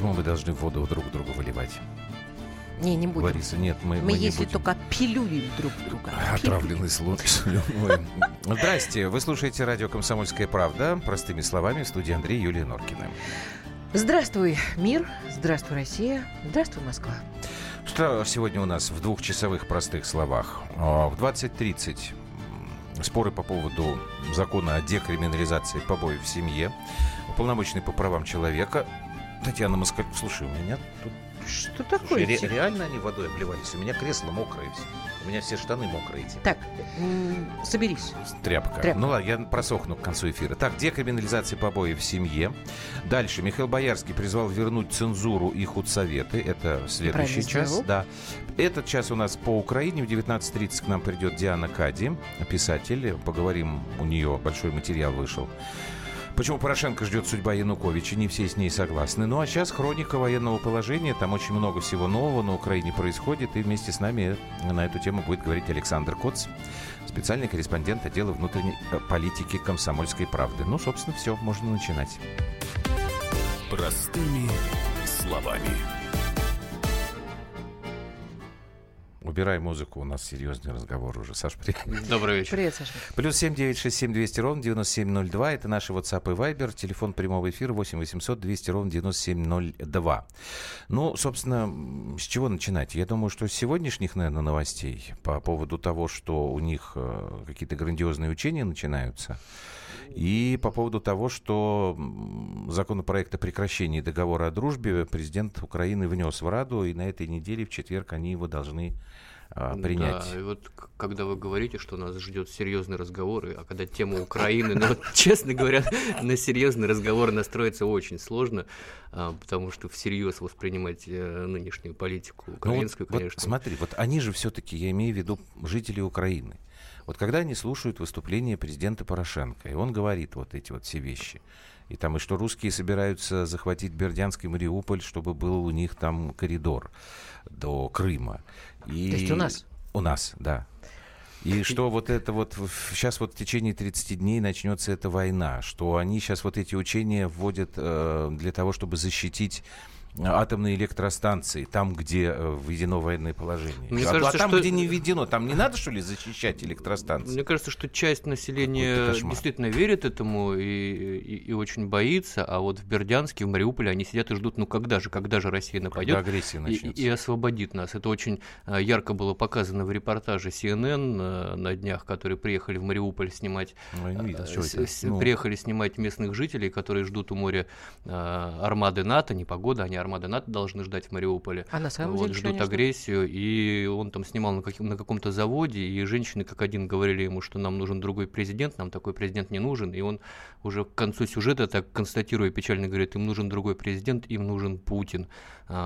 Почему мы должны воду друг другу выливать? Не, не будем. Лариса, нет, мы, мы, мы если не будем. только пилюлим друг друга. Отравленный слюной. Здрасте, вы слушаете радио «Комсомольская правда». Простыми словами, в студии Андрей Юлия Норкина. Здравствуй, мир. Здравствуй, Россия. Здравствуй, Москва. Что сегодня у нас в двухчасовых простых словах? А, В 20.30 споры по поводу закона о декриминализации побоев в семье. Уполномоченный по правам человека Татьяна Москаль... Слушай, у меня тут Что такое? Слушай, ре- реально они водой обливались? У меня кресло мокрое. У меня все штаны мокрые. эти. Так, соберись. Тряпка. Тряпка. Ну ладно, я просохну к концу эфира. Так, декриминализация побоев в семье. Дальше. Михаил Боярский призвал вернуть цензуру и худсоветы. Это следующий Правильно час. сделал. Да. Этот час у нас по Украине. В 19.30 к нам придет Диана Кади, писатель. Поговорим, у нее большой материал вышел. Почему Порошенко ждет судьба Януковича, не все с ней согласны. Ну а сейчас хроника военного положения, там очень много всего нового на Украине происходит, и вместе с нами на эту тему будет говорить Александр Коц, специальный корреспондент отдела внутренней э, политики комсомольской правды. Ну, собственно, все, можно начинать. Простыми словами. Убирай музыку, у нас серьезный разговор уже. Саш, привет. Добрый вечер. Привет, Саша. Плюс семь девять шесть семь двести ровно девяносто семь ноль два. Это наши WhatsApp и Viber. Телефон прямого эфира восемь восемьсот двести ровно девяносто семь ноль два. Ну, собственно, с чего начинать? Я думаю, что с сегодняшних, наверное, новостей по поводу того, что у них э, какие-то грандиозные учения начинаются. И по поводу того, что законопроект о прекращении договора о дружбе президент Украины внес в Раду, и на этой неделе, в четверг, они его должны а, принять. Да, и вот когда вы говорите, что нас ждет серьезный разговор, а когда тема Украины, ну, вот, честно говоря, на серьезный разговор настроиться очень сложно, а, потому что всерьез воспринимать э, нынешнюю политику Ну вот- украинскую, вот конечно. смотри, вот они же все-таки, я имею в виду жители Украины. Вот когда они слушают выступление президента Порошенко, и он говорит вот эти вот все вещи, и там, и что русские собираются захватить Бердянск и Мариуполь, чтобы был у них там коридор до Крыма. И... То есть у нас? У нас, да. И что вот это вот сейчас вот в течение 30 дней начнется эта война, что они сейчас вот эти учения вводят э, для того, чтобы защитить атомные электростанции, там, где э, введено военное положение. Мне а, кажется, там, что- где не введено, там не надо, что ли, защищать электростанции? Мне кажется, что часть населения действительно верит этому и, и- и очень боится, а вот в Бердянске, в Мариуполе они сидят и ждут, ну когда же, когда же Россия нападет Когда агрессия и, начнется. и освободит нас. Это очень а, ярко было показано в репортаже CNN а, на днях, которые приехали в Мариуполь снимать Ну, что с- с- Ну, приехали снимать местных жителей, которые ждут у моря армады НАТО, не погода, они армады НАТО должны ждать в Мариуполе. А на самом вот, деле, ждут ждут? агрессию, и он там снимал на, каким- на каком-то заводе, и женщины как один говорили ему, что нам нужен другой президент, нам такой президент не нужен, и он уже к концу сюжета так констатируя печально говорит, им нужен другой президент, им нужен Путин,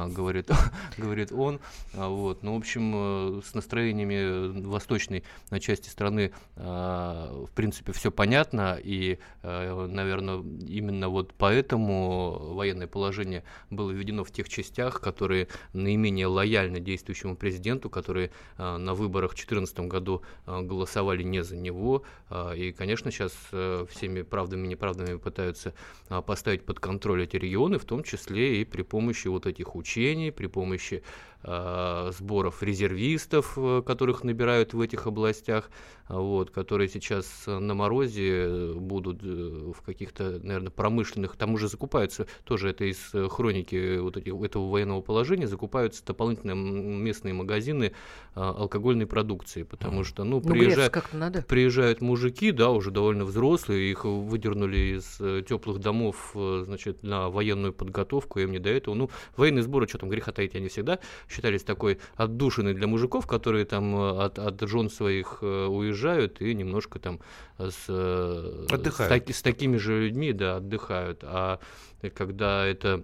говорит, говорит он, А, вот, ну, в общем, э, с настроениями восточной на части страны, а, в принципе, все понятно, и, наверное, именно вот поэтому военное положение было введено в тех частях, которые наименее лояльны действующему президенту, которые а, на выборах в 2014 году а, голосовали не за него. А, И, конечно, сейчас э, всеми правдами и неправдами пытаются а, поставить под контроль эти регионы, в том числе и при помощи вот этих учений, при помощи сборов резервистов, э, которых набирают в этих областях, а, вот, которые сейчас э, на морозе э, будут э, в каких-то, наверное, промышленных, там уже закупаются, тоже это из э, хроники вот этих, этого военного положения, закупаются дополнительно местные магазины алкогольной продукции, потому что, ну, Ну, приезжают, приезжают мужики, да, уже довольно взрослые, их выдернули из э, теплых домов, э, значит, на военную подготовку, им не до этого. Ну, военные сборы, что там греха таить, они всегда считались такой отдушиной для мужиков, которые там э, от, от жен своих э, уезжают и немножко там с, э, Отдыхают. с, таки- с такими же людьми, да, отдыхают. А когда это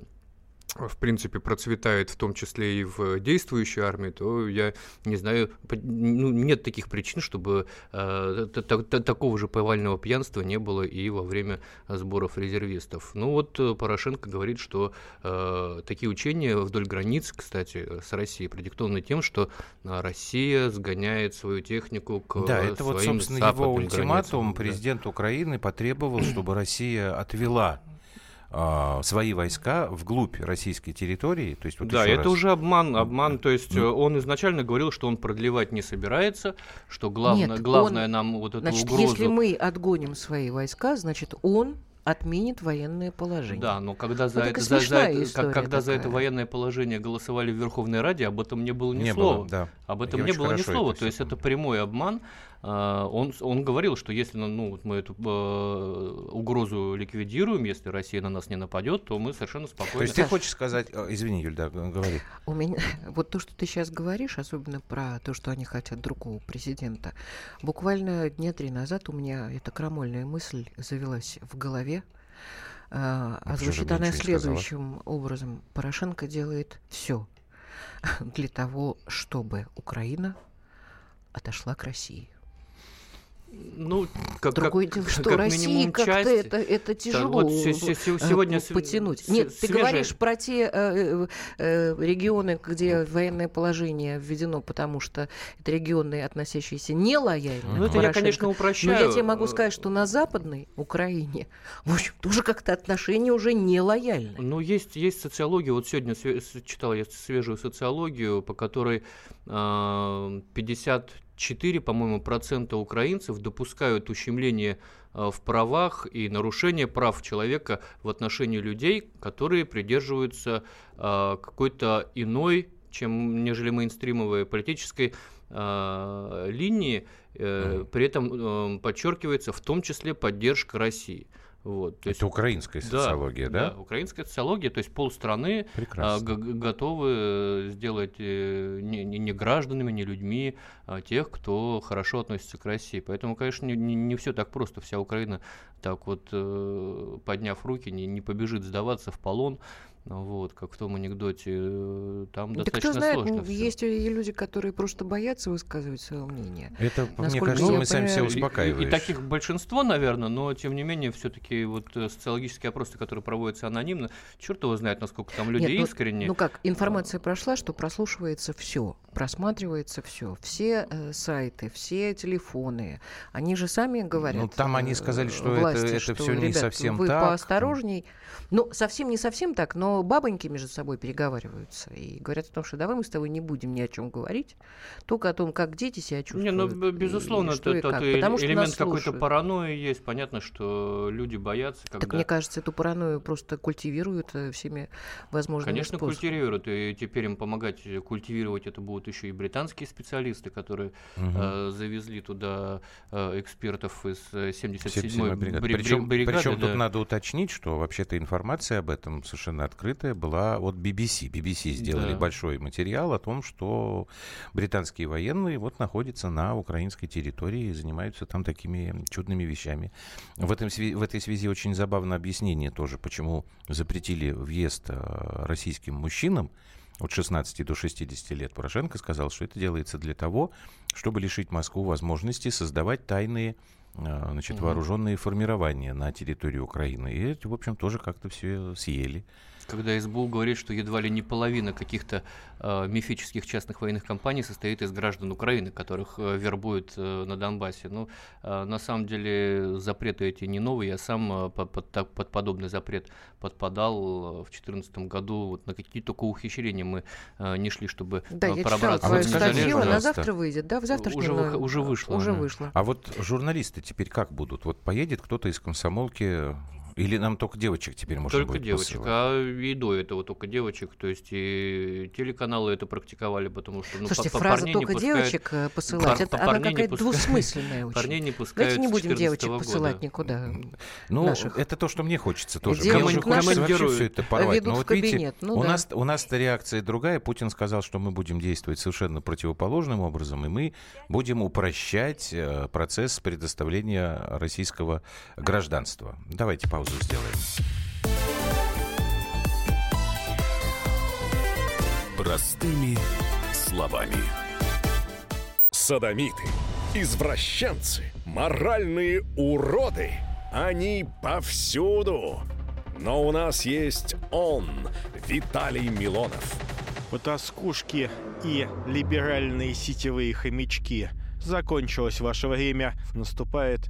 в принципе, процветает в том числе и в действующей армии, то я не знаю, ну, нет таких причин, чтобы э, та- та- та- такого же повального пьянства не было и во время сборов резервистов. Ну вот э, Порошенко говорит, что э, такие учения вдоль границ, кстати, с Россией продиктованы тем, что Россия сгоняет свою технику к Да, это вот, своим собственно, его ультиматум. границам. Да. Президент Украины потребовал, чтобы Россия отвела а, свои войска вглубь российской территории. То есть, вот да, это раз. уже обман, обман. То есть ну. э, он изначально говорил, что он продлевать не собирается, что главное, Нет, главное он- нам вот эту Значит, угрозу. если мы отгоним свои войска, значит, он отменит военное положение. Да, но когда за Ну, это, за, за это, как- когда за это военное положение голосовали в Верховной Раде, об этом не было ни не слова. было, да. Об этом Я не было ни слова. это То есть это прямой обман. А, Он, он говорил, что если ну, ну, вот мы эту э, угрозу ликвидируем, если Россия на нас не нападет, то мы совершенно То спокойно. есть ты хочешь сказать... э, Извини, Юль, да, г- говори. У меня вот то, что ты сейчас говоришь, особенно про то, что они хотят другого президента, буквально дня три назад у меня эта крамольная мысль завелась в голове. А, Ну, а же звучит она сказала? следующим образом. Порошенко делает все для того, чтобы Украина отошла к России ну, как, Другое как, дело, что как России как-то это, это тяжело вот э, сегодня потянуть. Нет, свежее. ты говоришь про те э, э, э, регионы, где военное положение введено, потому что это регионы, относящиеся не лояльно. Ну, это я, конечно, упрощаю. Но я тебе могу сказать, что на Западной Украине, в общем, тоже как-то отношения уже не лояльны. Ну, есть, есть социология, вот сегодня читал я свежую социологию, по которой а, э, 50 4, по-моему, процента украинцев допускают ущемление э, в правах и нарушение прав человека в отношении людей, которые придерживаются э, какой-то иной, чем нежели мейнстримовой политической э, линии, при этом подчеркивается в том числе поддержка России. Вот, то есть Это украинская социология, да? украинская социология, то есть полстраны а, готовы э, сделать э, не, не- не гражданами, не людьми, а тех, кто хорошо относится к России. Поэтому, конечно, не, все так просто. Вся Украина так вот, э, подняв руки, не, не побежит сдаваться в полон. Вот, как в том анекдоте, э, там Да достаточно кто знает, сложно. есть и люди, которые просто боятся высказывать свое мнение. Это, мне Насколько кажется, я мы сами себя понимаю- И- и- успокаиваем. И, таких большинство, наверное, но тем не менее, все-таки вот э, социологические опросы, которые проводятся анонимно, черт его знает, насколько там люди Нет, ну- искренне. Ну как, информация прошла, что прослушивается все, просматривается все, все э, сайты, все телефоны. Они же сами говорят. Ну, там они э, сказали, что это- власти, это что, всё не «Ребят, совсем вы так». поосторожней. Ну, совсем не совсем так, но бабоньки между собой переговариваются и говорят о том, что давай мы с тобой не будем ни о чем говорить, только о том, как дети себя чувствуют. Не, ну, и безусловно, что это, и это как. Потому что элемент какой-то паранойи есть. Понятно, что люди боятся, когда... Так мне кажется, эту паранойю просто культивируют э, всеми возможными Конечно, способами. культивируют, и теперь им помогать культивировать это будут еще и британские специалисты, которые Мгм. э, завезли туда э, экспертов из э, 77-й 77-й бригады. бри- Причем, бригады, причем да. тут надо уточнить, что вообще-то информация об этом совершенно открытая была от BBC. BBC сделали Да. большой материал о том, что британские военные вот находятся на украинской территории и занимаются там такими чудными вещами. В, этом, в этой связи очень забавно объяснение тоже, почему запретили въезд э, российским мужчинам от 16 до 60 лет. Порошенко сказал, что это делается для того, чтобы лишить Москву возможности создавать тайные э, значит, вооруженные формирования на территории Украины. И в общем, тоже как-то все съели. Когда СБУ говорит, что едва ли не половина каких-то э, мифических частных военных компаний состоит из граждан Украины, которых э, вербуют э, на Донбассе. Ну, э, на самом деле запреты эти не новые. Я сам э, под, под так- под подобный запрет подпадал э, в 2014 году. Вот на какие только ухищрения мы э, не шли, чтобы Да, э, я читала пробраться А вот статью, она завтра выйдет, да, в завтрашнем Уже уже вышла Уже она. вышла. А вот журналисты теперь как будут? Вот поедет кто-то из комсомолки или нам только девочек теперь можно Только будет девочек, посылать? а и до этого только девочек, то есть и телеканалы это практиковали, потому что ну, Слушайте, по- по фраза только пускают- девочек э, посылать, пар- это по она парней не какая-то пускают. двусмысленная очень. Парней не пускают Давайте не будем 14 девочек года. посылать никуда. Ну, наших. это то, что мне хочется тоже. Девочек мне уже наших хочется вообще командируют, все это порвать. ведут Но в вот видите, кабинет, ну у, да. нас, у нас-то реакция другая. Путин сказал, что мы будем действовать совершенно противоположным образом, и мы будем упрощать э, процесс предоставления российского гражданства. Давайте паузу сделаем. Простыми словами. Садомиты, извращенцы, моральные уроды. Они повсюду. Но у нас есть он, Виталий Милонов. Потаскушки и либеральные сетевые хомячки закончилось ваше время, наступает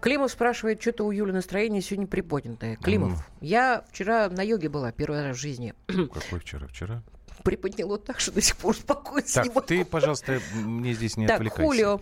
Климов спрашивает, что-то у Юли настроение сегодня приподнятое. Климов, я вчера на йоге была первый раз в жизни. Какой вчера? Вчера? Приподняло так, что до сих пор успокоиться так, не могу. ты, пожалуйста, мне здесь не так, отвлекайся. Хулио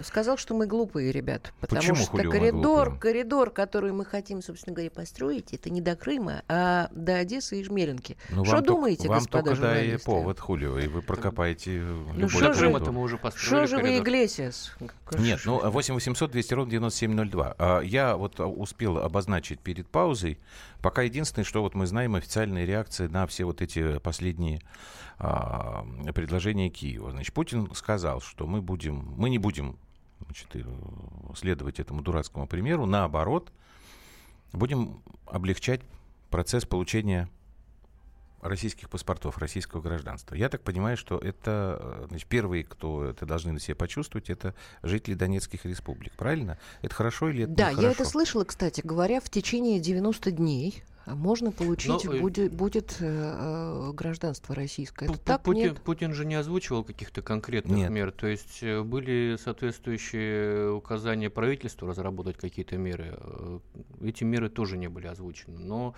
сказал, что мы глупые, ребят. Потому Почему что Хулио коридор, коридор, который мы хотим, собственно говоря, построить, это не до Крыма, а до Одессы и Жмеринки. Ну, что вам думаете, вам господа только дай повод, Хулио, и вы прокопаете любой что До же- Крыма-то мы уже Что построили же вы. Иглесиас? Нет, ну 8 800 200 ровно 9702. А, Я вот а, успел обозначить перед паузой, пока единственное, что вот мы знаем, официальные реакции на все вот эти последние а, предложения Киева. Значит, Путин сказал, что мы будем, мы не будем значит, э, следовать этому дурацкому примеру, наоборот, будем облегчать процесс получения российских паспортов, российского гражданства. Я так понимаю, что это э, значит, первые, кто это должны на себе почувствовать, это жители Донецких республик. Правильно? Это хорошо или это Да, я нехорошо? это слышала, кстати говоря, в течение 90 дней можно получить Ну, э, будет, будет э, э, гражданство российское. Это Пу- так, Путин, нет? Путин же не озвучивал каких-то конкретных Нет. мер. То есть э, были соответствующие указания правительству разработать какие-то меры. Эти меры тоже не были озвучены. Но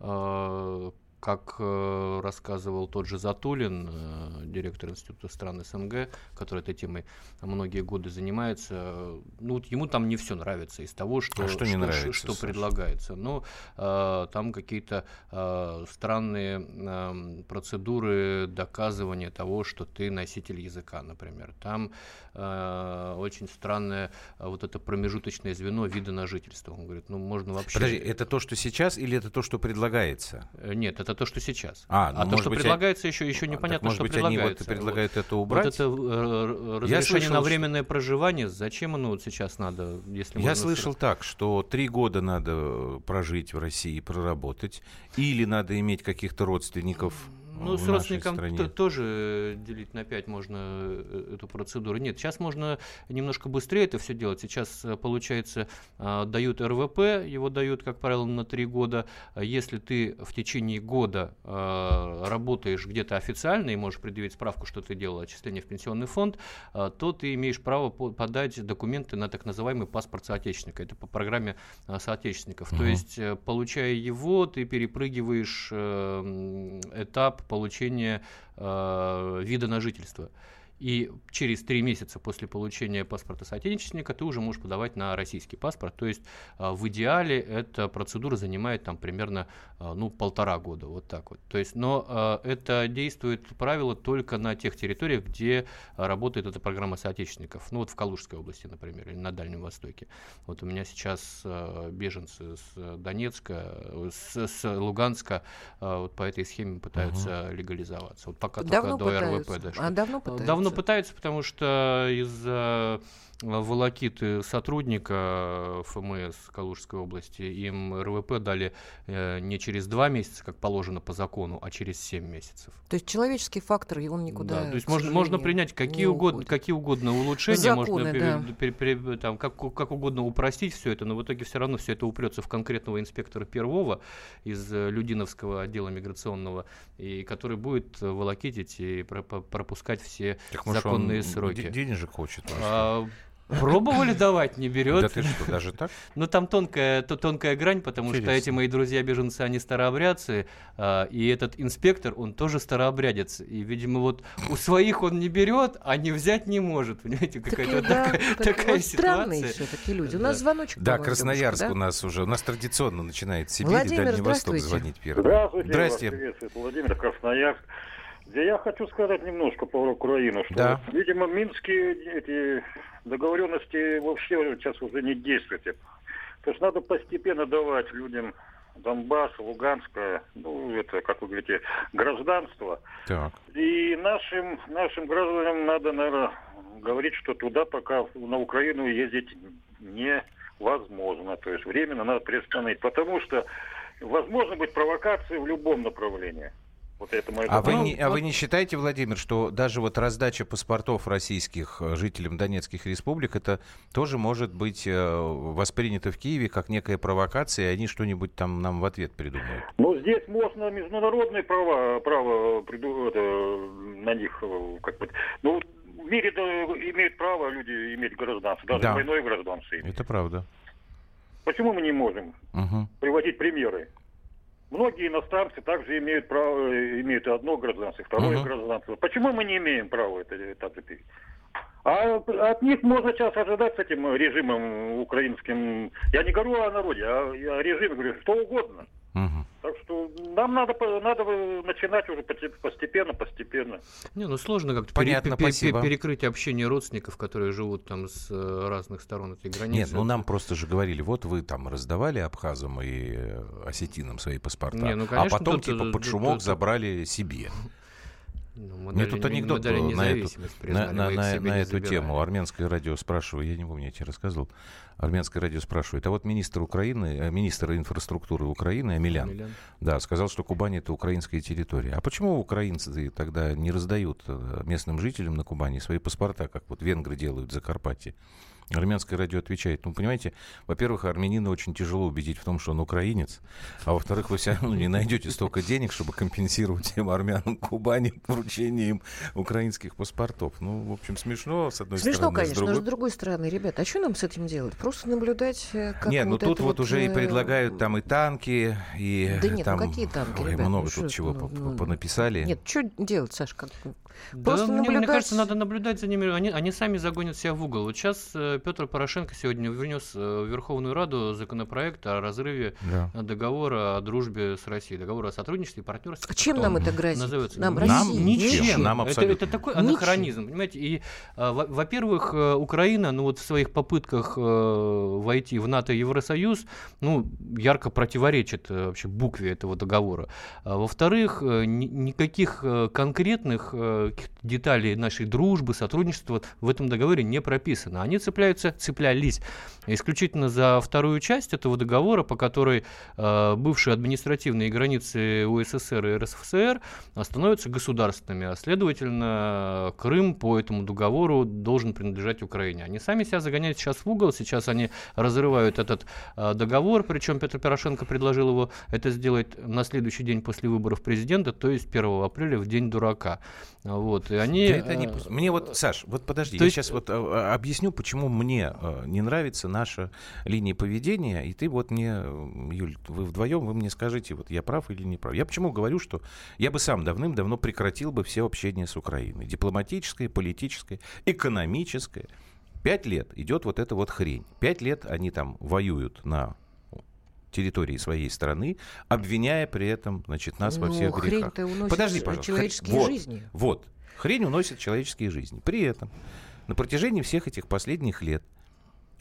э, как э, рассказывал тот же Затулин, э, директор Института стран СНГ, который этой темой многие годы занимается, э, ну, вот ему там не все нравится из того, что, А что не нравится, что Саша? предлагается. Ну, э, там какие-то э, странные э, процедуры доказывания того, что ты носитель языка, например. Там э, очень странное э, вот это промежуточное звено вида на жительство. Он говорит, ну, можно вообще... Подожди, это то, что сейчас, или это то, что предлагается? Э, Нет, это то, что сейчас. А, ну, то, может что быть, а- предлагается, еще, еще А, так, непонятно, может что быть, они вот предлагается. предлагают это Вот убрать? это э, разрешение слышал, на временное проживание, зачем оно вот сейчас надо, если Я слышал так, что три года надо прожить в России, проработать, или надо иметь каких-то родственников Ну, с родственником стране. то- тоже э, делить на 5 можно э, эту процедуру. Нет, сейчас можно немножко быстрее это все делать. Сейчас, э, получается, дают РВП, его дают, как правило, на 3 года. А Если ты в течение года работаешь где-то официально и можешь предъявить справку, что ты делал отчисление в пенсионный фонд, то ты имеешь право по- подать документы на так называемый паспорт соотечественника. Это по программе соотечественников. То Мгм. есть, получая его, ты перепрыгиваешь этап получения э, вида на жительство. И через три месяца после получения паспорта соотечественника ты уже можешь подавать на российский паспорт. То есть э, в идеале эта процедура занимает там примерно э, ну, полтора года. Вот так вот. То есть, но э, это действует правило только на тех территориях, где работает эта программа соотечественников. Ну вот в Калужской области, например, или на Дальнем Востоке. Вот у меня сейчас беженцы с Донецка, с, с Луганска вот по этой схеме пытаются легализоваться. Вот пока Давно только до пытаются. РВП дошли. А давно пытаются? Давно пытаются, потому что из-за э, волокиты сотрудника ФМС Калужской области им РВП дали э, не через два месяца, как положено по закону, а через семь месяцев. То есть человеческий фактор, и он никуда, Да, то есть можно, можно принять какие угодно, какие угодно улучшения, Законы, можно пере- да. пере- пере- там, как, как угодно упростить все это, но в итоге все равно все это упрется в конкретного инспектора первого из э, Людиновского отдела миграционного, и который будет э, волокитить и пропускать все Так, может, он законные сроки. денежек хочет. может, А, Пробовали давать, не Да берет. ты что, даже так? Ну, там тонкая, то, тонкая грань, потому что Интересно. эти мои друзья-беженцы, они старообрядцы, а, и этот инспектор, он тоже старообрядец. И, видимо, вот у своих он не берет, а не взять не может. Понимаете, какая-то Такие, да, такая, как- такая вот странные ситуация. все-таки люди. У нас Да. звоночек, Да, по-моему, Красноярск девушка, у нас уже. У нас традиционно начинает Сибирь Владимир, и Дальний Восток здравствуйте. звонить первым. Здравствуйте, приветствует Владимир Красноярск. Да я хочу сказать немножко про Украину, что, Да. видимо, минские эти договоренности вообще сейчас уже не действуют. То есть надо постепенно давать людям Донбасс, Луганское, ну, это, как вы говорите, гражданство. Так. И нашим, нашим гражданам надо, наверное, говорить, что туда пока на Украину ездить невозможно. То есть временно надо приостановить. Потому что возможно быть провокации в любом направлении. Вот это мое А вы, не, а вы не считаете, Владимир, что даже вот раздача паспортов российских э, жителям Донецких республик, это тоже может быть э, воспринято в Киеве как некая провокация, и они что-нибудь там нам в ответ придумают? Ну, здесь можно международные права, право приду, это, на них э, как бы... Ну, в мире имеют право люди иметь гражданство, даже Да. двойное гражданство. иметь. Это правда. Почему мы не можем Мгм. приводить примеры? Многие иностранцы также имеют право, э, имеют одно гражданство, второе Мгм. гражданство. Почему мы не имеем права это, это ответить? А от них можно сейчас ожидать с этим режимом украинским. Я не говорю о народе, а о режиме, говорю, что угодно. Мгм. Так что нам надо, надо начинать уже постепенно, постепенно. Не, ну сложно как-то Понятно, пере- пе- пе- спасибо. перекрыть общение родственников, которые живут там с э, разных сторон этой границы. Нет, ну нам просто же говорили, вот вы там раздавали абхазам и э, осетинам свои паспорта, Не, ну, а конечно, потом тут, типа э, под шумок забрали себе. Ну, мы Мне дали- тут анекдот мы на эту, на, на- на- на эту тему. Армянское радио спрашиваю, я не помню, я тебе рассказывал. Армянское радио спрашивает, а вот министр Украины, э, министр инфраструктуры Украины Амелян, Миллион. да, сказал, что Кубань это украинская территория. А почему украинцы тогда не раздают э, местным жителям на Кубани свои паспорта, как вот венгры делают в Закарпатье? Армянское радио отвечает, ну, понимаете, во-первых, армянина очень тяжело убедить в том, что он украинец, а во-вторых, вы все равно не найдете столько денег, чтобы компенсировать всем армянам Кубани вручение им украинских паспортов. Ну, в общем, смешно, с одной Смешно, стороны, с конечно, но другой... с другой стороны, ребят, а что нам с этим делать? Просто наблюдать, э, как Нет, ну вот тут это вот уже и э, предлагают там и танки, и Да нет, ну там... какие танки, Ой, ребят, много ну тут что, чего ну, по- ну, понаписали. Нет, что делать, Саш? Как... Да, Просто мне, мне наблюдать- кажется, надо наблюдать за ними. Они, они сами загонят себя в угол. Вот сейчас Петр Порошенко сегодня внес э, в Верховную Раду законопроект о разрыве Да. договора о дружбе с Россией, договора о сотрудничестве и партнерстве. А чем нам это грозит? назовется? Нам, Ни- Нам ничем, Ничем. нам это, абсолютно. это такой Ничем. анахронизм, понимаете? И, во- во-первых, э, Украина, ну вот в своих попытках э, войти в НАТО и Евросоюз, ну, ярко противоречит э, вообще букве этого договора. А во-вторых, э, ни- никаких э, конкретных э, деталей нашей дружбы, сотрудничества в этом договоре не прописано. Они цепляются, цеплялись исключительно за вторую часть этого договора, по которой э, бывшие административные границы УССР и РСФСР становятся государственными, а следовательно Крым по этому договору должен принадлежать Украине. Они сами себя загоняют сейчас в угол, сейчас они разрывают этот э, договор, причем Петр Порошенко предложил его это сделать на следующий день после выборов президента, то есть 1 апреля в день дурака. Вот, и они... Да это не э, пусть. Мне вот, Саш, вот подожди, то я есть- сейчас вот э, объясню, почему мне э, не нравится наша линия поведения, и ты вот мне, Юль, вы вдвоем, вы мне скажите, вот я прав или не прав. Я почему говорю, что я бы сам давным-давно прекратил бы все общение с Украиной. Дипломатическое, политическое, экономическое. Пять лет идет вот эта вот хрень. Пять лет они там воюют на территории своей страны, обвиняя при этом, значит, нас во Ну, всех грехах. Подожди, пожалуйста. человеческие вот, жизни. Вот. Хрень уносит человеческие жизни. При этом на протяжении всех этих последних лет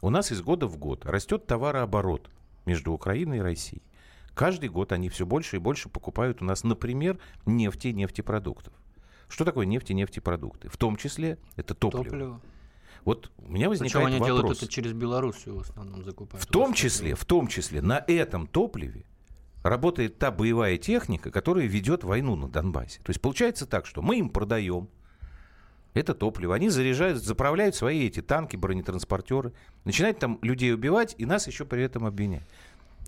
у нас из года в год растет товарооборот между Украиной и Россией. Каждый год они все больше и больше покупают у нас, например, нефти и нефтепродуктов. Что такое нефть и нефтепродукты? В том числе это топливо. Топливо. Вот у меня Причем возникает они вопрос. делают это через Белоруссию в основном закупают. В том числе, в том числе на этом топливе работает та боевая техника, которая ведет войну на Донбассе. То есть получается так, что мы им продаем это топливо, они заряжают, заправляют свои эти танки, бронетранспортеры, начинают там людей убивать и нас еще при этом обвинять.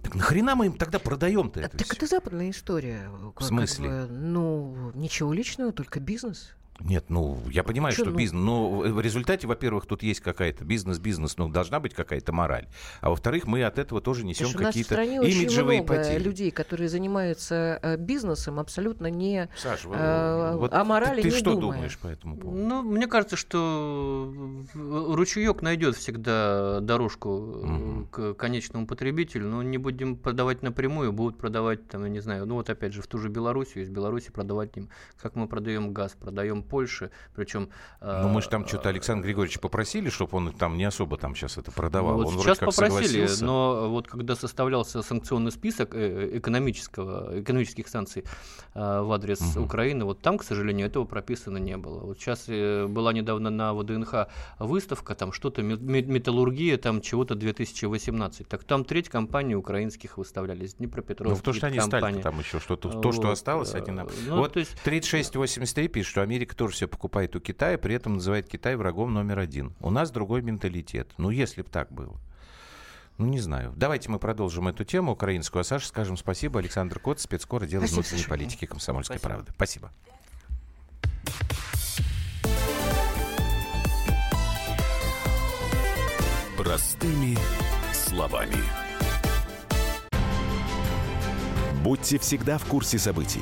Так нахрена мы им тогда продаем-то это Так всё? это западная история. В Как смысле? бы, ну, ничего личного, только бизнес. Нет, ну, я понимаю, Чё, что ну? бизнес, но в результате, во-первых, тут есть какая-то бизнес-бизнес, но должна быть какая-то мораль. А во-вторых, мы от этого тоже несем какие-то имиджевые много потери. людей, которые занимаются э, бизнесом, абсолютно не... Саш, э, вот о морали ты, ты не что думая. думаешь по этому поводу? Ну, мне кажется, что ручеек найдет всегда дорожку Мгм. к конечному потребителю, но не будем продавать напрямую, будут продавать, там, я не знаю, ну вот опять же, в ту же Белоруссию, из Беларуси продавать им, как мы продаем газ, продаем Польши, причем... Ну, мы же там что-то Александр Григорьевич попросили, чтобы он там не особо там сейчас это продавал. Ну, вот он сейчас вроде как попросили, согласился. но вот когда составлялся санкционный список э, экономического, экономических санкций э, в адрес Мгм. Украины, вот там, к сожалению, этого прописано не было. Вот сейчас э, была недавно на ВДНХ выставка, там что-то, ме- ме- металлургия, там чего-то 2018. Так там треть компаний украинских выставлялись, Ну, Днепропетровск, то, что они стали компания. там еще что-то, то, что Вот, осталось, э, они нам... ну, вот то есть- 3683 пишет, что Америка тоже все покупает у Китая, при этом называет Китай врагом номер один. У нас другой менталитет. Ну, если бы так было. Ну, не знаю. Давайте мы продолжим эту тему украинскую. А Саше скажем спасибо. Александр Кот, спецкор отдела Спасибо, внутренней Саша. политики комсомольской Спасибо. правды. Спасибо. Простыми словами. Будьте всегда в курсе событий.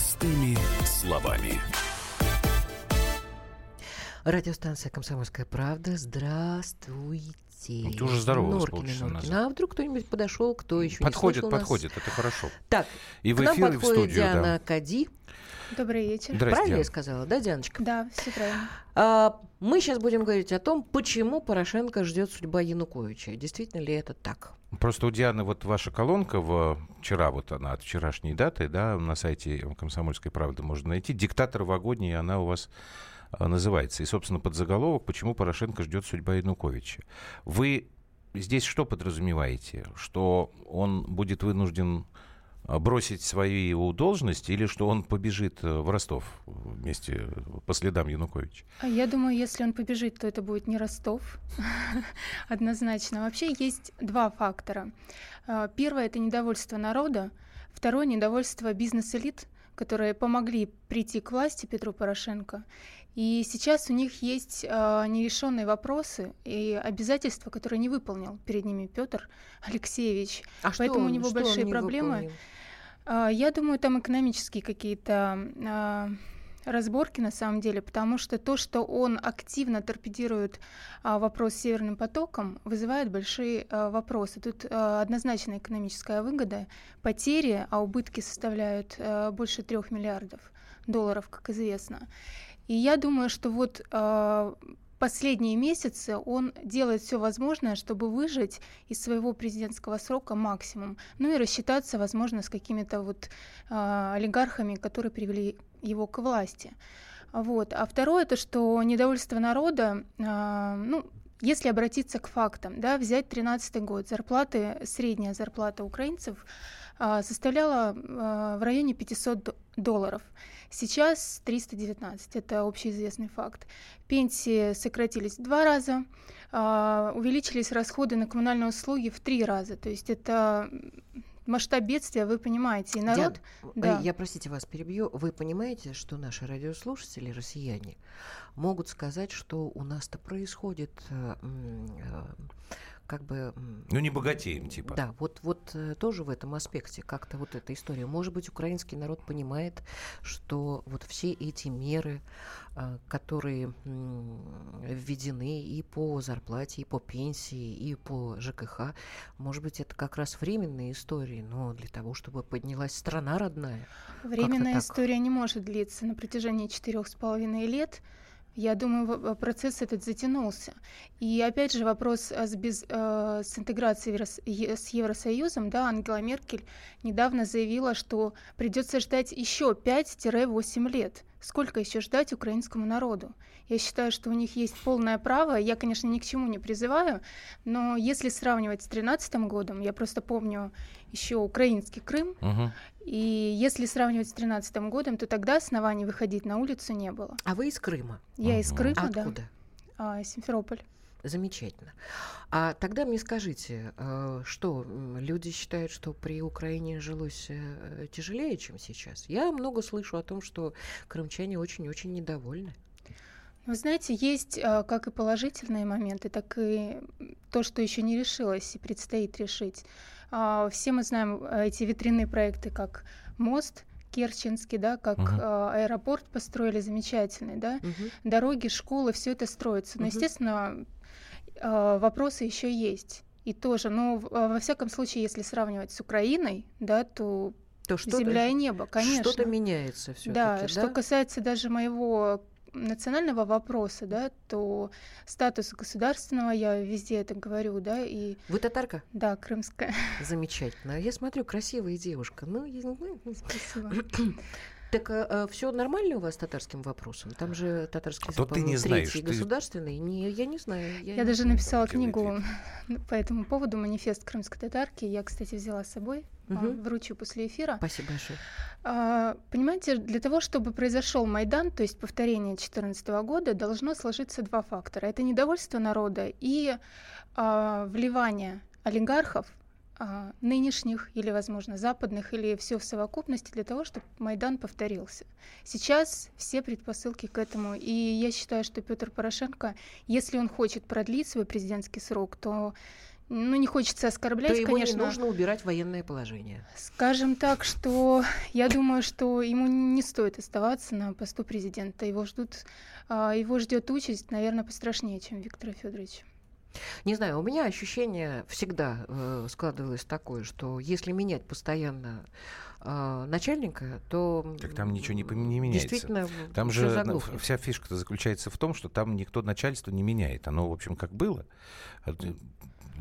Простыми словами. Радиостанция «Комсомольская правда». Здравствуйте. Ну, ты уже здоровалась полчаса Норкины. назад. А вдруг кто-нибудь подошел, кто еще Подходит, не нас? подходит. Это хорошо. Так, И к в нам эфир, и в подходит студию. Диана Да. Кади. Добрый вечер. Здрасте, Правильно я сказала, да, Дианочка? Да, все правильно. А, мы сейчас будем говорить о том, почему Порошенко ждет судьба Януковича. Действительно ли это так? Просто у Дианы вот ваша колонка в, вчера, вот она от вчерашней даты, да, на сайте «Комсомольской правды» можно найти. «Диктатор в агонии» она у вас называется. И, собственно, под заголовок «Почему Порошенко ждет судьба Януковича». Вы здесь что подразумеваете? Что он будет вынужден а, бросить свою должность или что он побежит э, в Ростов вместе э, по следам Януковича? А Я думаю, если он побежит, то это будет не Ростов. Однозначно. Вообще есть два фактора. Первое это недовольство народа, второе недовольство бизнес-элит, которые помогли прийти к власти Петру Порошенко. И сейчас у них есть а, нерешенные вопросы и обязательства, которые не выполнил перед ними Петр Алексеевич. А Поэтому у он- него что он большие не проблемы. выполнил? А, Я думаю, там экономические какие-то а, разборки на самом деле, потому что то, что он активно торпедирует а, вопрос с Северным потоком, вызывает большие а, вопросы. Тут а, однозначно экономическая выгода, потери, а убытки составляют а, больше трех миллиардов долларов, как известно. И я думаю, что вот а, последние месяцы он делает все возможное, чтобы выжить из своего президентского срока максимум. Ну и рассчитаться, возможно, с какими-то вот а, олигархами, которые привели его к власти. Вот. А второе, это что недовольство народа, а, ну, если обратиться к фактам, да, взять 13 год, зарплаты, средняя зарплата украинцев а, составляла а, в районе 500 д- долларов. Сейчас 319, это общеизвестный факт. Пенсии сократились в два раза, а, увеличились расходы на коммунальные услуги в три раза. То есть это масштаб бедствия, вы понимаете. И народ... Диана, да. э, я, простите вас, перебью. Вы понимаете, что наши радиослушатели, россияне, могут сказать, что у нас-то происходит э, э, как бы... Ну, не богатеем, типа. Да, вот, вот э, тоже в этом аспекте как-то вот эта история. Может быть, украинский народ понимает, что вот все эти меры, а, которые введены и по зарплате, и по пенсии, и по ЖКХ, может быть, это как раз временные истории, но для того, чтобы поднялась страна родная. Временная так. история не может длиться на протяжении четырех с половиной лет. Я думаю, в- процесс этот затянулся. И опять же вопрос а, с, без, э, с интеграцией с Евросоюзом. Да, Ангела Меркель недавно заявила, что придется ждать еще 5-8 лет. Сколько еще ждать украинскому народу? Я считаю, что у них есть полное право. Я, конечно, ни к чему не призываю, но если сравнивать с 2013 годом, я просто помню еще украинский Крым, Мгм. и если сравнивать с 2013 годом, то тогда оснований выходить на улицу не было. А вы из Крыма? Я из Мгм. Крыма, А да, откуда? а, Симферополь. Замечательно. А тогда мне скажите, э, что люди считают, что при Украине жилось э, тяжелее, чем сейчас? Я много слышу о том, что крымчане очень-очень недовольны. Вы знаете, есть э, как и положительные моменты, так и то, что еще не решилось и предстоит решить. А, все мы знаем эти ветряные проекты, как мост Керченский, да, как uh-huh. аэропорт построили замечательный, да, uh-huh. дороги, школы, все это строится. Но, uh-huh. естественно, вопросы еще есть. И тоже, но а, во всяком случае, если сравнивать с Украиной, да, то то что земля и небо, конечно. Что-то меняется все Да, да, что касается даже моего национального вопроса, да, то статус государственного, я везде это говорю, да, и... Вы татарка? Да, крымская. Замечательно. Я смотрю, красивая девушка. Ну, я... Спасибо. Так а, а все нормально у вас с татарским вопросом? Там же татарский язык, ты не знаешь, ты... государственный. Не, я не знаю. Я, я не даже знаю. написала книгу по этому поводу, манифест крымской татарки. Я, кстати, взяла с собой, угу. вручу после эфира. Спасибо большое. А, понимаете, для того, чтобы произошел Майдан, то есть повторение 2014 года, должно сложиться два фактора. Это недовольство народа и а, вливание олигархов а, нынешних или, возможно, западных, или все в совокупности для того, чтобы Майдан повторился. Сейчас все предпосылки к этому, и я считаю, что Петр Порошенко, если он хочет продлить свой президентский срок, то ну, не хочется оскорблять, то конечно. не нужно убирать военное положение. Скажем так, что я думаю, что ему не стоит оставаться на посту президента. Его ждут, а, его ждет участь, наверное, пострашнее, чем Виктора Федоровича. Не знаю, у меня ощущение всегда э, складывалось такое, что если менять постоянно э, начальника, то так там ничего не, не меняется. Действительно, там же ну, вся фишка заключается в том, что там никто начальство не меняет. Оно, в общем, как было. Э,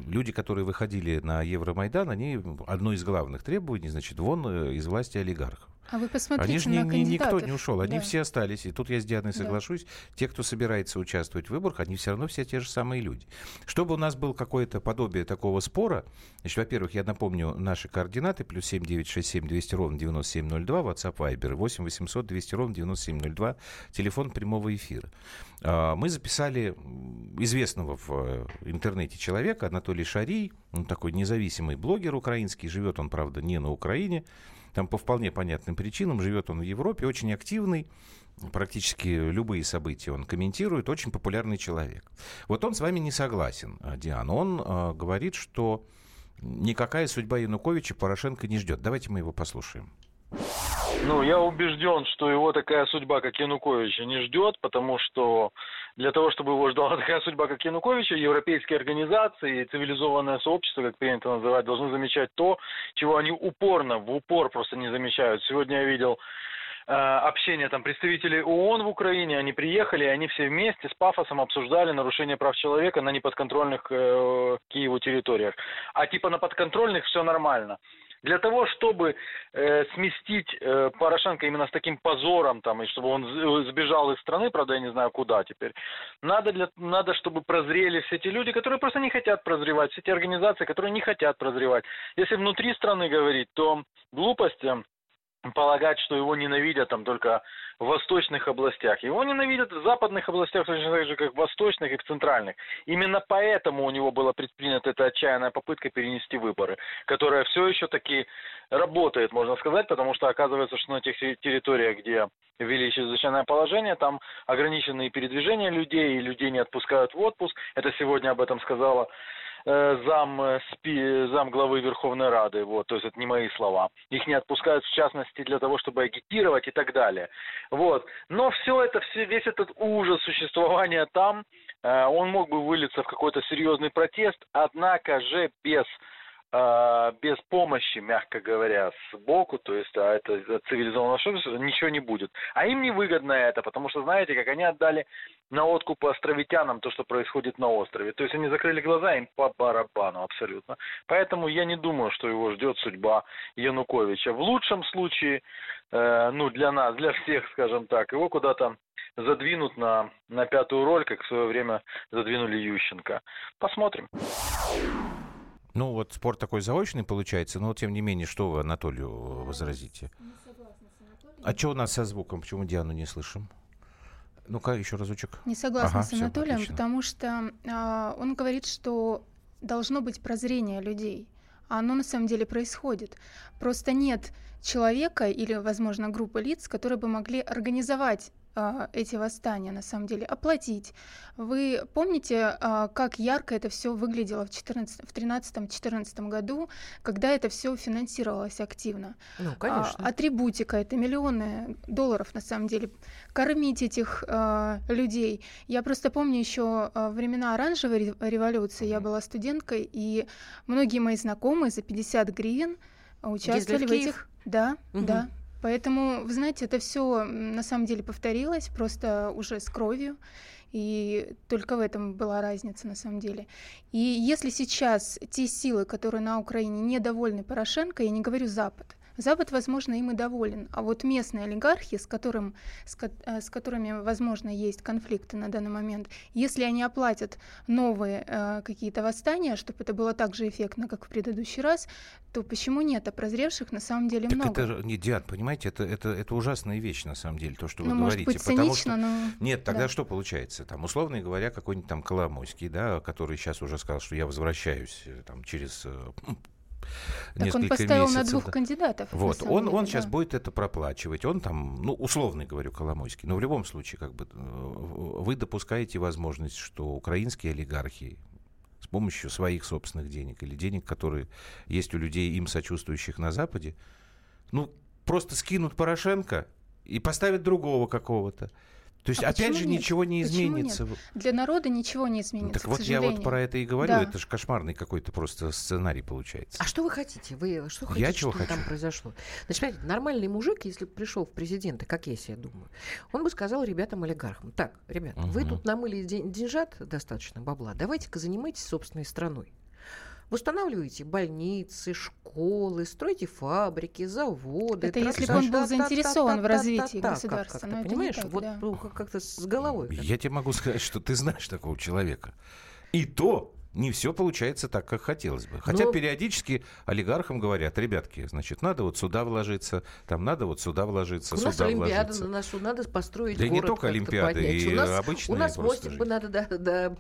люди, которые выходили на Евромайдан, они одно из главных требований, значит, вон э, из власти олигархов. А вы посмотрите Они же на ни, никто не ушел, они да. все остались. И тут я с Дианой соглашусь. Да. Те, кто собирается участвовать в выборах, они все равно все те же самые люди. Чтобы у нас был какое-то подобие такого спора, значит, во-первых, я напомню наши координаты, плюс 7967 200 ровно 9702, WhatsApp Viber, 8 800 200 ровно 9702, телефон прямого эфира. А, мы записали известного в э, интернете человека, Анатолий Шарий, он такой независимый блогер украинский, живет он, правда, не на Украине, там по вполне понятным причинам. Живет он в Европе, очень активный. Практически любые события он комментирует. Очень популярный человек. Вот он с вами не согласен, а, Диана. Он э, говорит, что никакая судьба Януковича Порошенко не ждет. Давайте мы его послушаем. Ну, я убежден, что его такая судьба, как Януковича, не ждет, потому что для того, чтобы его ждала такая судьба, как Януковича, европейские организации и цивилизованное сообщество, как принято называть, должны замечать то, чего они упорно, в упор просто не замечают. Сегодня я видел э, общение там представителей ООН в Украине, они приехали, они все вместе с пафосом обсуждали нарушение прав человека на неподконтрольных э, Киеву территориях. А типа на подконтрольных все нормально. Для того, чтобы э, сместить э, Порошенко именно с таким позором, там, и чтобы он э, сбежал из страны, правда, я не знаю куда теперь, надо, для, надо, чтобы прозрели все те люди, которые просто не хотят прозревать, все те организации, которые не хотят прозревать. Если внутри страны говорить, то глупость полагать, что его ненавидят там только в восточных областях. Его ненавидят в западных областях точно так же, как в восточных и в центральных. Именно поэтому у него была предпринята эта отчаянная попытка перенести выборы, которая все еще таки работает, можно сказать, потому что оказывается, что на тех территориях, где ввели чрезвычайное положение, там ограниченные передвижения людей, и людей не отпускают в отпуск. Это сегодня об этом сказала зам, э, спи, зам главы Верховной Рады, вот, то есть это не мои слова. Их не отпускают, в частности, для того, чтобы агитировать и так далее. Вот. Но все это, все, весь этот ужас существования там, э, он мог бы вылиться в какой-то серьезный протест, однако же без э, без помощи, мягко говоря, сбоку, то есть а это цивилизованного общества, ничего не будет. А им не выгодно это, потому что, знаете, как они отдали на откуп островитянам то, что происходит на острове. То есть они закрыли глаза, им по барабану абсолютно. Поэтому я не думаю, что его ждет судьба Януковича. В лучшем случае, э, ну, для нас, для всех, скажем так, его куда-то задвинут на, на пятую роль, как в свое время задвинули Ющенко. Посмотрим. Ну, вот спор такой заочный получается, но тем не менее, что вы Анатолию возразите? А что у нас со звуком? Почему Диану не слышим? Ну-ка, еще разочек. Не согласна Ага, с Анатолием, отлично. потому что а, он говорит, что должно быть прозрение людей. А оно на самом деле происходит. Просто нет человека или, возможно, группы лиц, которые бы могли организовать эти восстания, на самом деле, оплатить. Вы помните, а, как ярко это все выглядело в 14 в 13-14 году, когда это все финансировалось активно? Ну, А, конечно. атрибутика это миллионы долларов на самом деле. Кормить этих а, людей. Я просто помню еще а, времена оранжевой ре- революции. Я была студенткой, и многие мои знакомые за 50 гривен а, участвовали в этих. Да, Мгм. да. Поэтому, вы знаете, это все на самом деле повторилось, просто уже с кровью. И только в этом была разница на самом деле. И если сейчас те силы, которые на Украине недовольны Порошенко, я не говорю Запад, Запад, возможно, им и доволен. А вот местные олигархи, с, которым, с, э, с которыми, возможно, есть конфликты на данный момент, если они оплатят новые э, какие-то восстания, чтобы это было так же эффектно, как в предыдущий раз, то почему нет? А прозревших на самом деле Так много. это не Диан, понимаете, это, это, это ужасная вещь, на самом деле, то, что вы ну, может говорите. быть, потому цинично, что- но... Нет, тогда да. что получается? Там, условно говоря, какой-нибудь там Коломойский, да, который сейчас уже сказал, что я возвращаюсь э, там через э, Так несколько он поставил на месяцев, двух да. кандидатов. на Вот, он, деле, он да. сейчас будет это проплачивать. Он там, ну, условно говорю, Коломойский. Но в любом случае, как бы, э, вы допускаете возможность, что украинские олигархи с помощью своих собственных денег или денег, которые есть у людей, им сочувствующих на Западе, ну, просто скинут Порошенко и поставят другого какого-то. То есть, А опять же, нет? ничего не Почему изменится. Для народа ничего не изменится, Ну, так к вот я вот сожалению. про это и говорю. Да. Это же кошмарный какой-то просто сценарий получается. А что вы хотите? Вы что Я хотите, чего чтобы там хочу? произошло? Значит, понимаете, нормальный мужик, если бы пришел в президенты, как я себе думаю, он бы сказал ребятам-олигархам, так, ребят, вы Мгм. тут намыли ден- деньжат достаточно бабла, давайте-ка занимайтесь собственной страной. Восстанавливайте больницы, школы, стройте фабрики, заводы. Это если бы он был заинтересован в развитии государства, не понимаешь, так, вот да. ну, как-то с головой. Я тебе могу сказать, что ты знаешь такого человека. И то не все получается так, как хотелось бы. Хотя Ну- периодически олигархам говорят, ребятки, значит, надо вот сюда вложиться, там надо вот сюда вложиться, У нас сюда Олимпиада вложиться. на носу, надо построить Да и не город только Олимпиады, поднять. и у нас, обычные У нас мостик бы надо, да, да,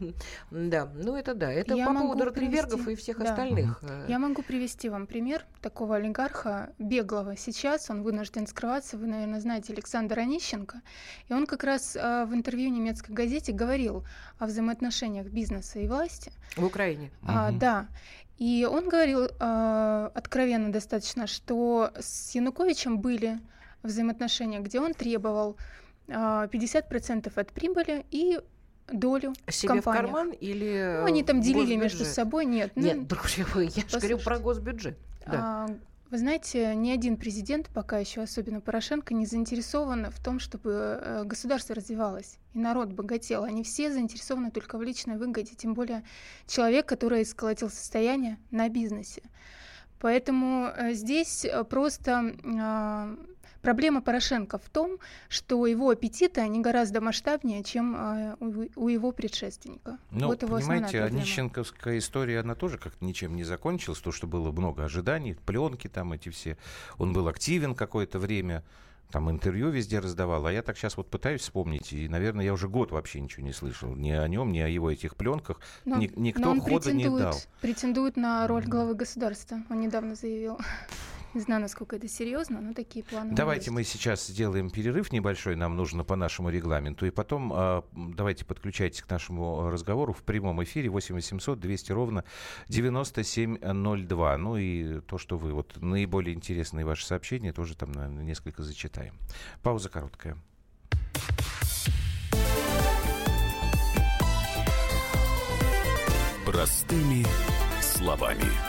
да, ну это да, это Я по поводу Ротенбергов привести- и всех да. остальных. э, Я могу привести вам пример такого олигарха беглого. Сейчас он вынужден скрываться. Вы, наверное, знаете Александра Онищенко. И он как раз э, в интервью немецкой газете говорил о взаимоотношениях бизнеса и власти. В Украине. А, да. И он говорил э, откровенно достаточно, что с Януковичем были взаимоотношения, где он требовал э, 50% от прибыли и долю в Себе в компаниях. карман или Ну, они там в делили между госбюджет? собой. Нет, ну, Нет, друзья мои, я же говорю про госбюджет. Да. а, Вы знаете, ни один президент, пока еще особенно Порошенко, не заинтересован в том, чтобы э, государство развивалось и народ богател. Они все заинтересованы только в личной выгоде, тем более человек, который сколотил состояние на бизнесе. Поэтому э, здесь э, просто а, проблема Порошенко в том, что его аппетиты, они гораздо масштабнее, чем а, у у его предшественника. Ну, вот его понимаете. Онищенковская история, она тоже как-то ничем не закончилась, то, что было много ожиданий, пленки там эти все. Он был активен какое-то время, там интервью везде раздавал, а я так сейчас вот пытаюсь вспомнить, и, наверное, я уже год вообще ничего не слышал ни о нем, ни о его этих пленках. Но- Ни- никто но он хода не дал. претендует на роль главы государства. Он недавно заявил. Не знаю, насколько это серьезно, но такие планы. Давайте есть. мы сейчас сделаем перерыв небольшой, нам нужно по нашему регламенту, и потом м, давайте подключайтесь к нашему разговору в прямом эфире 8 800 200 ровно 9702. Ну и то, что вы, вот наиболее интересные ваши сообщения, тоже там наверное, несколько зачитаем. Пауза короткая. Простыми словами.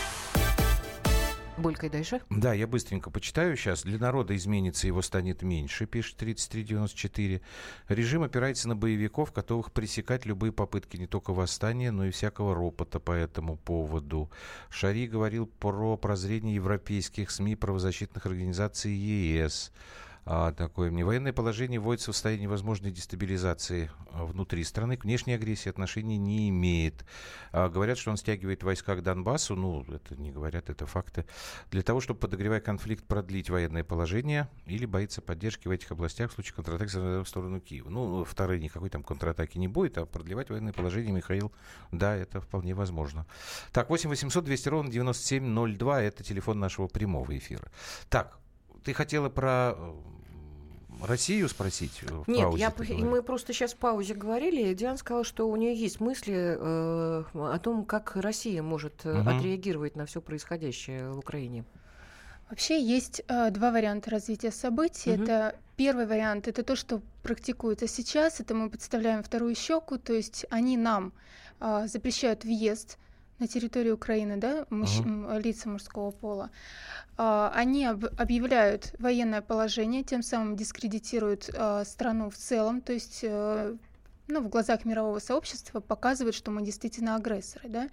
Булькай дальше. Да, я быстренько почитаю сейчас. Для народа изменится, его станет меньше, пишет 3394. Режим опирается на боевиков, готовых пресекать любые попытки не только восстания, но и всякого ропота по этому поводу. Шари говорил про прозрение европейских СМИ, правозащитных организаций ЕС а, такое мне. Военное положение вводится в состоянии возможной дестабилизации а, внутри страны. К внешней агрессии отношений не имеет. А, говорят, что он стягивает войска к Донбассу. Ну, это не говорят, это факты. Для того, чтобы, подогревая конфликт, продлить военное положение или боится поддержки в этих областях в случае контратаки в сторону Киева. Ну, второй никакой там контратаки не будет, а продлевать военное положение, Михаил, да, это вполне возможно. Так, 8 800 200 ровно 9702, это телефон нашего прямого эфира. Так, ты хотела про э, Россию спросить? В Нет, паузе, я, ты мы просто сейчас в паузе говорили. Диана сказала, что у нее есть мысли э, о том, как Россия может угу. отреагировать на все происходящее в Украине. Вообще есть э, два варианта развития событий. Угу. Это первый вариант, это то, что практикуется сейчас. Это мы подставляем вторую щеку, то есть они нам э, запрещают въезд на территорию Украины, да, мужч... uh-huh. лица мужского пола, а, они об... объявляют военное положение, тем самым дискредитируют а, страну в целом, то есть а, ну, в глазах мирового сообщества показывают, что мы действительно агрессоры, да,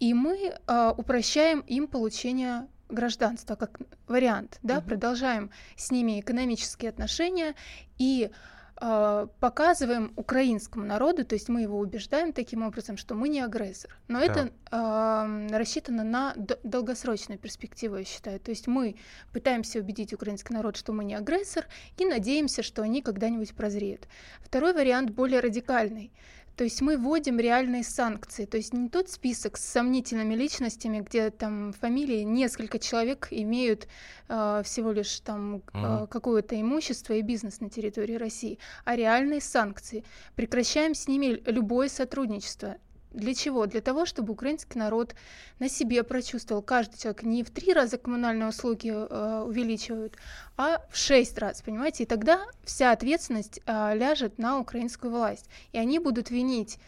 и мы а, упрощаем им получение гражданства как вариант, да, uh-huh. продолжаем с ними экономические отношения и показываем украинскому народу, то есть мы его убеждаем таким образом, что мы не агрессор. Но да. это э, рассчитано на долгосрочную перспективу, я считаю. То есть мы пытаемся убедить украинский народ, что мы не агрессор, и надеемся, что они когда-нибудь прозреют. Второй вариант более радикальный. То есть мы вводим реальные санкции, то есть не тот список с сомнительными личностями, где там фамилии несколько человек имеют э, всего лишь там э, какое-то имущество и бизнес на территории России, а реальные санкции. Прекращаем с ними любое сотрудничество. Для чего? Для того, чтобы украинский народ на себе прочувствовал. Каждый человек не в три раза коммунальные услуги э, увеличивают, а в шесть раз, понимаете? И тогда вся ответственность э, ляжет на украинскую власть. И они будут винить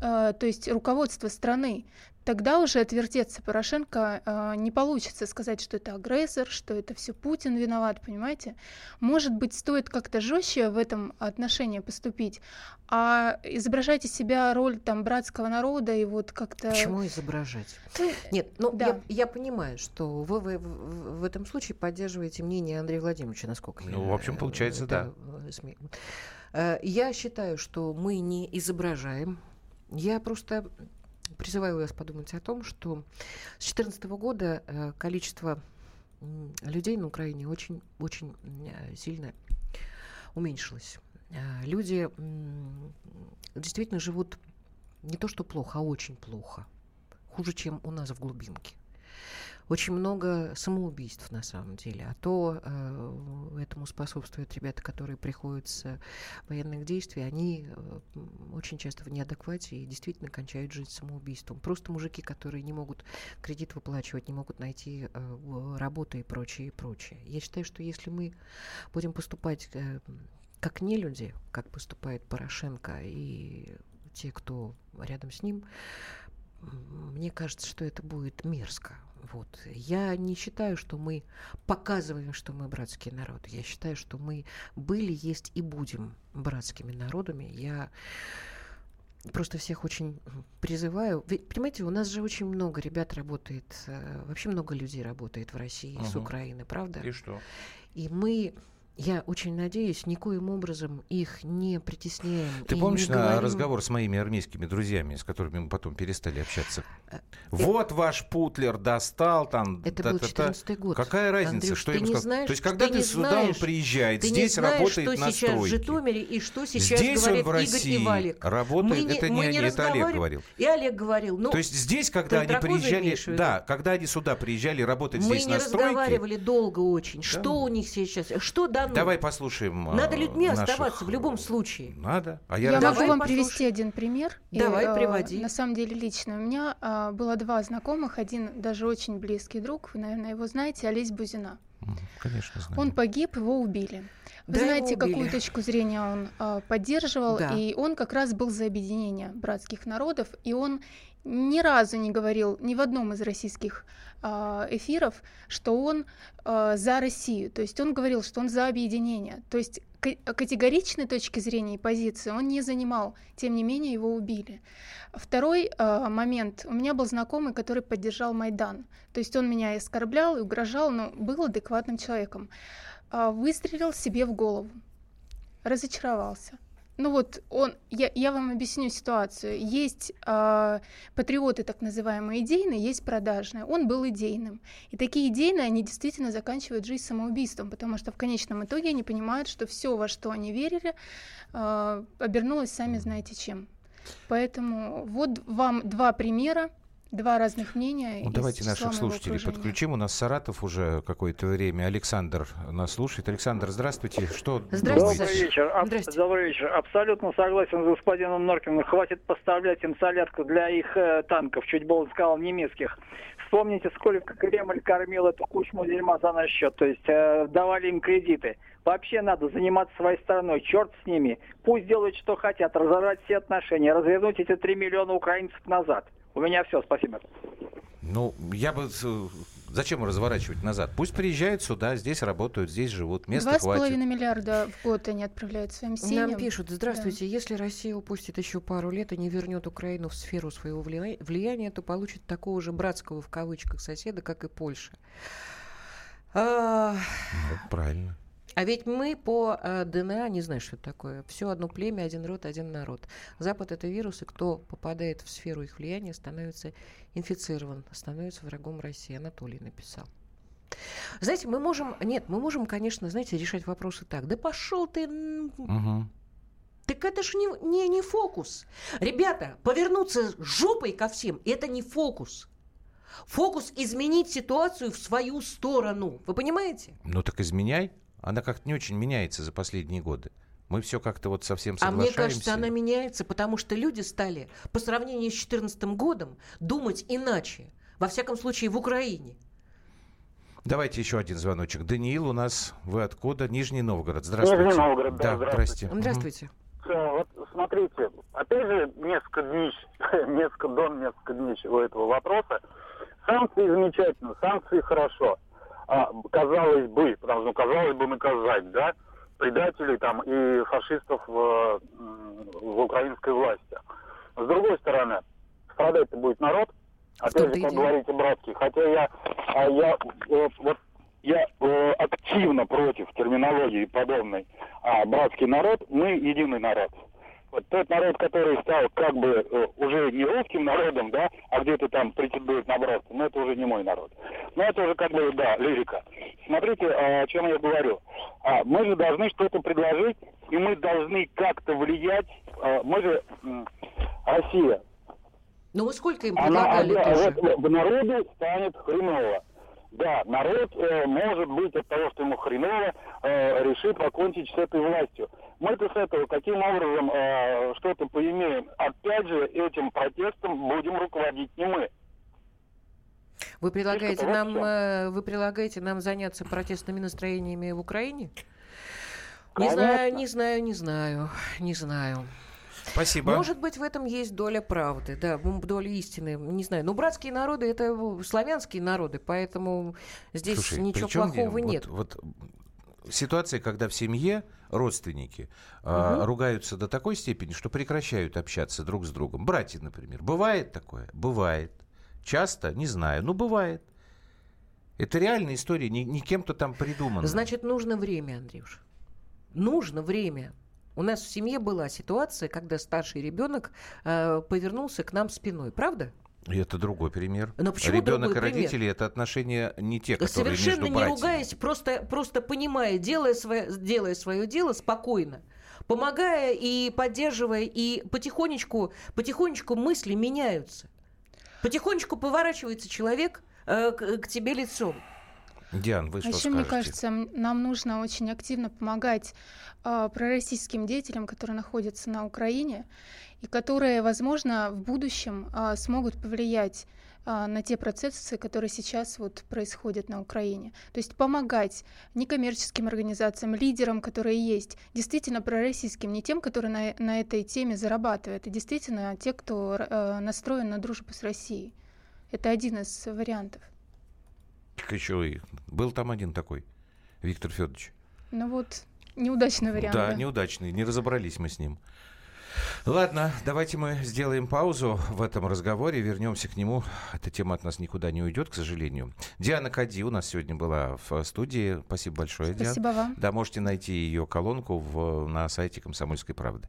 э, то есть руководство страны тогда уже отвертеться Порошенко э, не получится сказать, что это агрессор, что это все Путин виноват, понимаете? Может быть, стоит как-то жестче в этом отношении поступить, а изображать из себя роль там братского народа и вот как-то... Почему изображать? Ну, Нет, ну да. я, я понимаю, что вы, вы в, в этом случае поддерживаете мнение Андрея Владимировича, насколько ну, я... в общем, получается, да. Э, я считаю, что мы не изображаем. Я просто призываю вас подумать о том, что с 2014 года э, количество людей на Украине очень, очень э, сильно уменьшилось. Э, люди действительно живут не то что плохо, а очень плохо. Хуже, чем у нас в глубинке очень много самоубийств на самом деле. А то э, этому способствуют ребята, которые приходят с военных действий, они э, очень часто в неадеквате и действительно кончают жизнь самоубийством. Просто мужики, которые не могут кредит выплачивать, не могут найти э, работу и прочее, и прочее. Я считаю, что если мы будем поступать э, как не люди, как поступает Порошенко и те, кто рядом с ним, мне кажется, что это будет мерзко. Вот. Я не считаю, что мы показываем, что мы братский народ. Я считаю, что мы были, есть и будем братскими народами. Я просто всех очень призываю. Вы понимаете, у нас же очень много ребят работает, э, вообще много людей работает в России угу. с Украины, правда? И что? И мы я очень надеюсь, никоим образом их не притесняем. Ты помнишь на говорим... разговор с моими армейскими друзьями, с которыми мы потом перестали общаться? Э, вот ваш Путлер достал там. Это был 14 год. Какая разница, Андрюш, что ему сказал? Знаешь, То есть, когда ты, ты сюда знаешь, он приезжает, ты здесь знаешь, работает что на сейчас стройке. в Житомире и что сейчас здесь говорят он в России Игорь и Валик. Работает, мы это не, не, не это Олег говорил. И Олег говорил. Ну, То есть здесь, когда они приезжали, да, когда они сюда приезжали работать мы здесь на стройке. Мы не разговаривали долго очень. Что у них сейчас? Что дано? Давай послушаем. Надо людьми наших... оставаться в любом случае. Надо. А я я могу вам послушай. привести один пример. Давай, и, приводи. На самом деле лично. У меня а, было два знакомых. Один даже очень близкий друг. Вы, наверное, его знаете. Олесь Бузина. Конечно, знаю. Он погиб, его убили. Вы Да, знаете, убили. какую точку зрения он а, поддерживал, Да. и он как раз был за объединение братских народов, и он ни разу не говорил ни в одном из российских а, эфиров, что он а, за Россию. То есть он говорил, что он за объединение. То есть ка- категоричной точки зрения и позиции он не занимал, тем не менее его убили. Второй а, момент. У меня был знакомый, который поддержал Майдан. То есть он меня и оскорблял, и угрожал, но был адекватным человеком. Выстрелил себе в голову. Разочаровался. Ну вот он, я, я вам объясню ситуацию. Есть а, патриоты, так называемые идейные, есть продажные. Он был идейным. И такие идейные, они действительно заканчивают жизнь самоубийством, потому что в конечном итоге они понимают, что все, во что они верили, а, обернулось сами знаете чем. Поэтому вот вам два примера, два разных мнения. Ну, давайте наших слушателей подключим. У нас Саратов уже какое-то время. Александр нас слушает. Александр, здравствуйте. Что Здравствуйте? Саша. вечер. Аб- Здрасте. Добрый вечер. Абсолютно согласен с господином Норкиным. Хватит поставлять им солярку для их э, танков, чуть было он сказал, немецких. Вспомните, сколько Кремль кормил эту кучму дерьма за наш счет. То есть э, давали им кредиты. Вообще надо заниматься своей стороной. Черт с ними. Пусть делают, что хотят. Разорвать все отношения. Развернуть эти 3 миллиона украинцев назад. У меня все. Спасибо. Ну, я бы... Зачем разворачивать назад? Пусть приезжают сюда, здесь работают, здесь живут. Места Два с хватит. половиной миллиарда в год они отправляют своим семьям. Нам пишут, здравствуйте, если Россия упустит еще пару лет и не вернет Украину в сферу своего влия- влияния, то получит такого же братского в кавычках соседа, как и Польша. А, Ну, правильно. А ведь мы по э, ДНА, не знаю, что это такое, все одно племя, один род, один народ. Запад это вирус, и кто попадает в сферу их влияния, становится инфицирован, становится врагом России. Анатолий написал. Знаете, мы можем, нет, мы можем, конечно, знаете, решать вопросы так. Да пошел ты, Мгм. так это же не, не, не фокус. Ребята, повернуться жопой ко всем – это не фокус. Фокус – изменить ситуацию в свою сторону. Вы понимаете? Ну так изменяй. Она как-то не очень меняется за последние годы. Мы все как-то вот совсем А мне соглашаемся. кажется, она меняется, потому что люди стали по сравнению с 2014 годом думать иначе. Во всяком случае, в Украине. Давайте еще один звоночек. Даниил у нас, вы откуда? Нижний Новгород. Здравствуйте. Нижний Новгород, да, да. здравствуйте. Здравствуйте. Э, Вот смотрите, опять же, несколько днищ, несколько дон, несколько днищ у этого вопроса. Санкции замечательно, санкции хорошо. А, казалось бы, потому что ну, казалось бы наказать, да, предателей там и фашистов в, в украинской власти. С другой стороны, страдать-то будет народ. том-то Опять же, как говорите, братский, хотя я, а я вот я э, активно против терминологии подобной. А братский народ, мы единый народ. Вот тот народ, который стал как бы э, уже не русским народом, да, а где-то там претендует на братство, но это уже не мой народ. Но это уже как бы, да, лирика. Смотрите, а, о чем я говорю. А, мы же должны что-то предложить, и мы должны как-то влиять. А, мы же Россия, Ну вы сколько им она предлагали а, тоже? вот, в народу станет хреново. Да, народ, э, может быть, от того, что ему хреново, э, решит покончить с этой властью. Мы-то с этого каким образом э, что-то поимеем? Опять же, этим протестом будем руководить не мы. Вы предлагаете вот нам, э, вы предлагаете нам заняться протестными настроениями в Украине? Не Конечно. знаю, не знаю, не знаю, не знаю. Спасибо. Может быть, в этом есть доля правды, да, доля истины, не знаю. Но братские народы это славянские народы, поэтому здесь Слушай, ничего плохого вот- нет. Вот, ситуация, когда в семье родственники а, Мгм. ругаются до такой степени, что прекращают общаться друг с другом. Братья, например. Бывает такое? Бывает. Часто? Не знаю. Но бывает. Это реальная история, не, не кем-то там придумана. Значит, нужно время, Андрюш. Нужно время. У нас в семье была ситуация, когда старший ребенок э, повернулся к нам спиной, правда? И это другой пример. Но почему Ребенок и другой пример? родители это отношения не те, которые Совершенно между не братьями. ругаясь, просто, просто понимая, делая свое, делая свое дело спокойно, помогая и поддерживая, и потихонечку, потихонечку мысли меняются. Потихонечку поворачивается человек э, к, к тебе лицом. Диан, вы А что еще, скажете? мне кажется, нам нужно очень активно помогать а, пророссийским деятелям, которые находятся на Украине и которые, возможно, в будущем а, смогут повлиять а, на те процессы, которые сейчас вот происходят на Украине. То есть помогать некоммерческим организациям, лидерам, которые есть, действительно пророссийским, не тем, которые на, на этой теме зарабатывают, а действительно те, кто э, настроен на дружбу с Россией. Это один из вариантов. Еще был там один такой, Виктор Федорович. Ну вот, неудачный вариант. Да, да, неудачный, не разобрались мы с ним. Ладно, давайте мы сделаем паузу в этом разговоре, вернемся к нему. Эта тема от нас никуда не уйдет, к сожалению. Диана Кади у нас сегодня была в студии. Спасибо большое, Диана. Спасибо вам. Да, можете найти ее колонку в, на сайте «Комсомольской правды».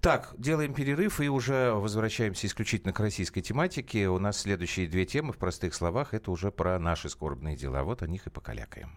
Так, делаем перерыв и уже возвращаемся исключительно к российской тематике. У нас следующие две темы, в простых словах, это уже про наши скорбные дела. Вот о них и покалякаем.